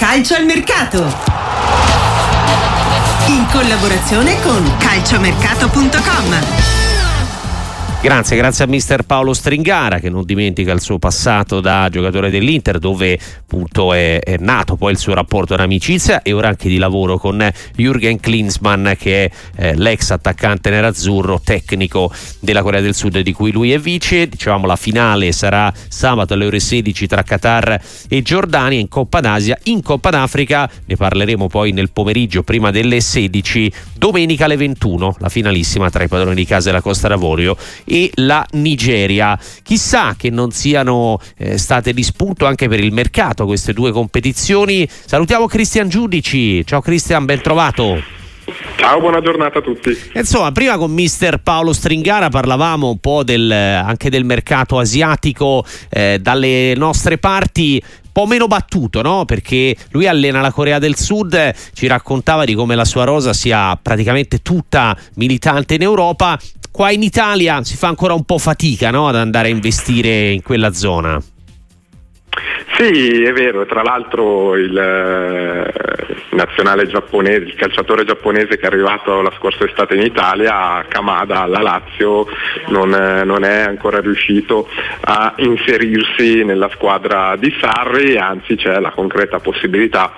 Calcio al mercato. In collaborazione con calciomercato.com. Grazie, grazie a mister Paolo Stringara che non dimentica il suo passato da giocatore dell'Inter dove appunto è, è nato poi il suo rapporto d'amicizia e ora anche di lavoro con Jürgen Klinsmann che è eh, l'ex attaccante nerazzurro tecnico della Corea del Sud di cui lui è vice. Dicevamo la finale sarà sabato alle ore 16 tra Qatar e Giordania in Coppa d'Asia. In Coppa d'Africa ne parleremo poi nel pomeriggio prima delle 16, domenica alle 21, la finalissima tra i padroni di casa e la Costa d'Avorio e la Nigeria. Chissà che non siano eh, state di spunto anche per il mercato queste due competizioni. Salutiamo Cristian Giudici. Ciao Cristian, ben trovato. Ciao, buona giornata a tutti. Insomma, prima con mister Paolo Stringara parlavamo un po' del, anche del mercato asiatico eh, dalle nostre parti un po' meno battuto, no? Perché lui allena la Corea del Sud, ci raccontava di come la sua rosa sia praticamente tutta militante in Europa. Qua in Italia si fa ancora un po' fatica no? ad andare a investire in quella zona. Sì, è vero, tra l'altro il eh, nazionale giapponese, il calciatore giapponese che è arrivato la scorsa estate in Italia, Kamada alla Lazio, non, eh, non è ancora riuscito a inserirsi nella squadra di Sarri, anzi c'è la concreta possibilità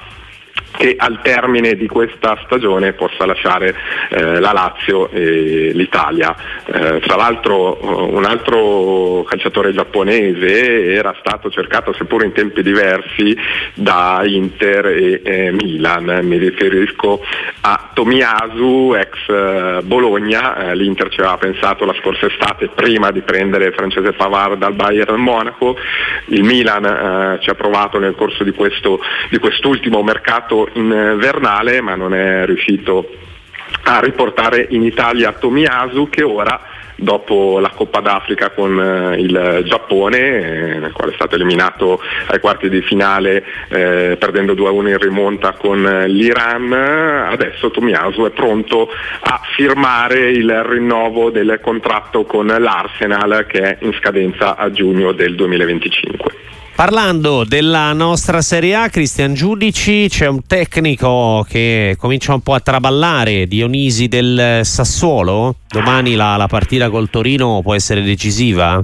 che al termine di questa stagione possa lasciare eh, la Lazio e l'Italia. Eh, tra l'altro eh, un altro calciatore giapponese era stato cercato, seppur in tempi diversi, da Inter e eh, Milan. Mi riferisco a Tomiasu, ex eh, Bologna. Eh, L'Inter ci aveva pensato la scorsa estate prima di prendere francese Pavard dal Bayern Monaco. Il Milan ci ha provato nel corso di, questo, di quest'ultimo mercato invernale ma non è riuscito a riportare in Italia Tomiyasu che ora dopo la Coppa d'Africa con eh, il Giappone, eh, nel quale è stato eliminato ai quarti di finale eh, perdendo 2-1 in rimonta con eh, l'Iran, adesso Tomiyasu è pronto a firmare il rinnovo del contratto con l'Arsenal che è in scadenza a giugno del 2025. Parlando della nostra Serie A, Cristian Giudici, c'è un tecnico che comincia un po' a traballare, Dionisi del Sassuolo. Domani la, la partita col Torino può essere decisiva?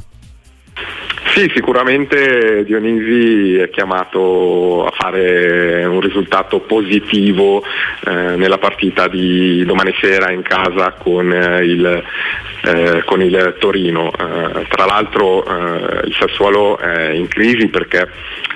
Sì, sicuramente Dionisi è chiamato a fare un risultato positivo eh, nella partita di domani sera in casa con eh, il eh, con il Torino. Eh, tra l'altro eh, il Sassuolo è in crisi perché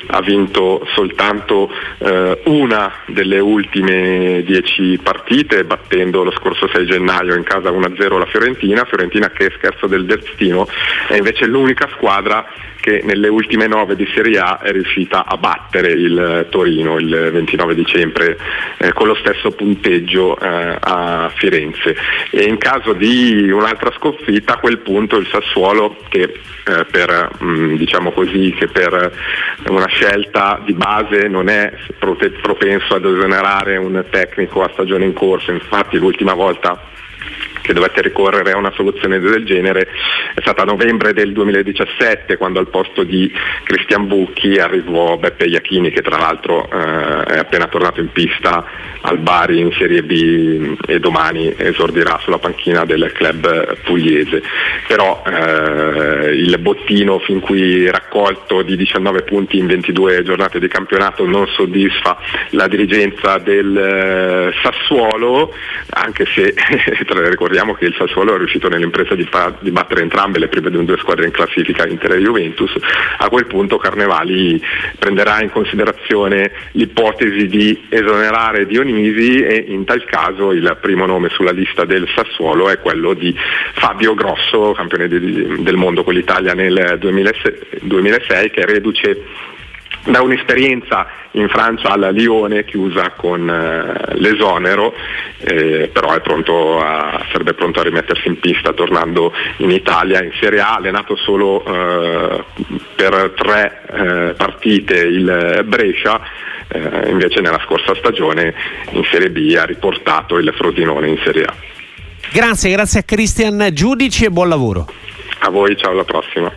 ha vinto soltanto eh, una delle ultime dieci partite battendo lo scorso 6 gennaio in casa 1-0 la Fiorentina, Fiorentina che scherzo del destino è invece l'unica squadra che nelle ultime nove di Serie A è riuscita a battere il Torino il 29 dicembre eh, con lo stesso punteggio eh, a Firenze. E in caso di un'altra sconfitta a quel punto il Sassuolo che eh, per, mh, mm, diciamo così, che per una scelta di base non è propenso ad esonerare un tecnico a stagione in corso, infatti l'ultima volta che dovette ricorrere a una soluzione del genere è stata a novembre del 2017 quando al posto di Cristian Bucchi arrivò Beppe Iachini che tra l'altro eh, è appena tornato in pista al Bari in Serie B e domani esordirà sulla panchina del club pugliese. Però eh, il bottino fin qui raccolto di 19 punti in 22 giornate di campionato non soddisfa la dirigenza del eh, Sassuolo, anche se ricordiamo che il Sassuolo è riuscito nell'impresa di, fa- di battere entrambe le prime due squadre in classifica, Inter e Juventus. A quel punto Carnevali prenderà in considerazione l'ipotesi di esonerare Dionisi e in tal caso il primo nome sulla lista del Sassuolo è quello di Fabio Grosso, campione di, del mondo con l'Italia nel 2006, 2006 che reduce da un'esperienza in Francia alla Lione chiusa con eh, l'esonero, eh, però pronto a, sarebbe pronto a rimettersi in pista tornando in Italia in Serie A, allenato solo eh, per tre eh, partite il Brescia eh, invece nella scorsa stagione in Serie B ha riportato il Frosinone in Serie A. Grazie, grazie a Cristian Giudici e buon lavoro. A voi, ciao alla prossima.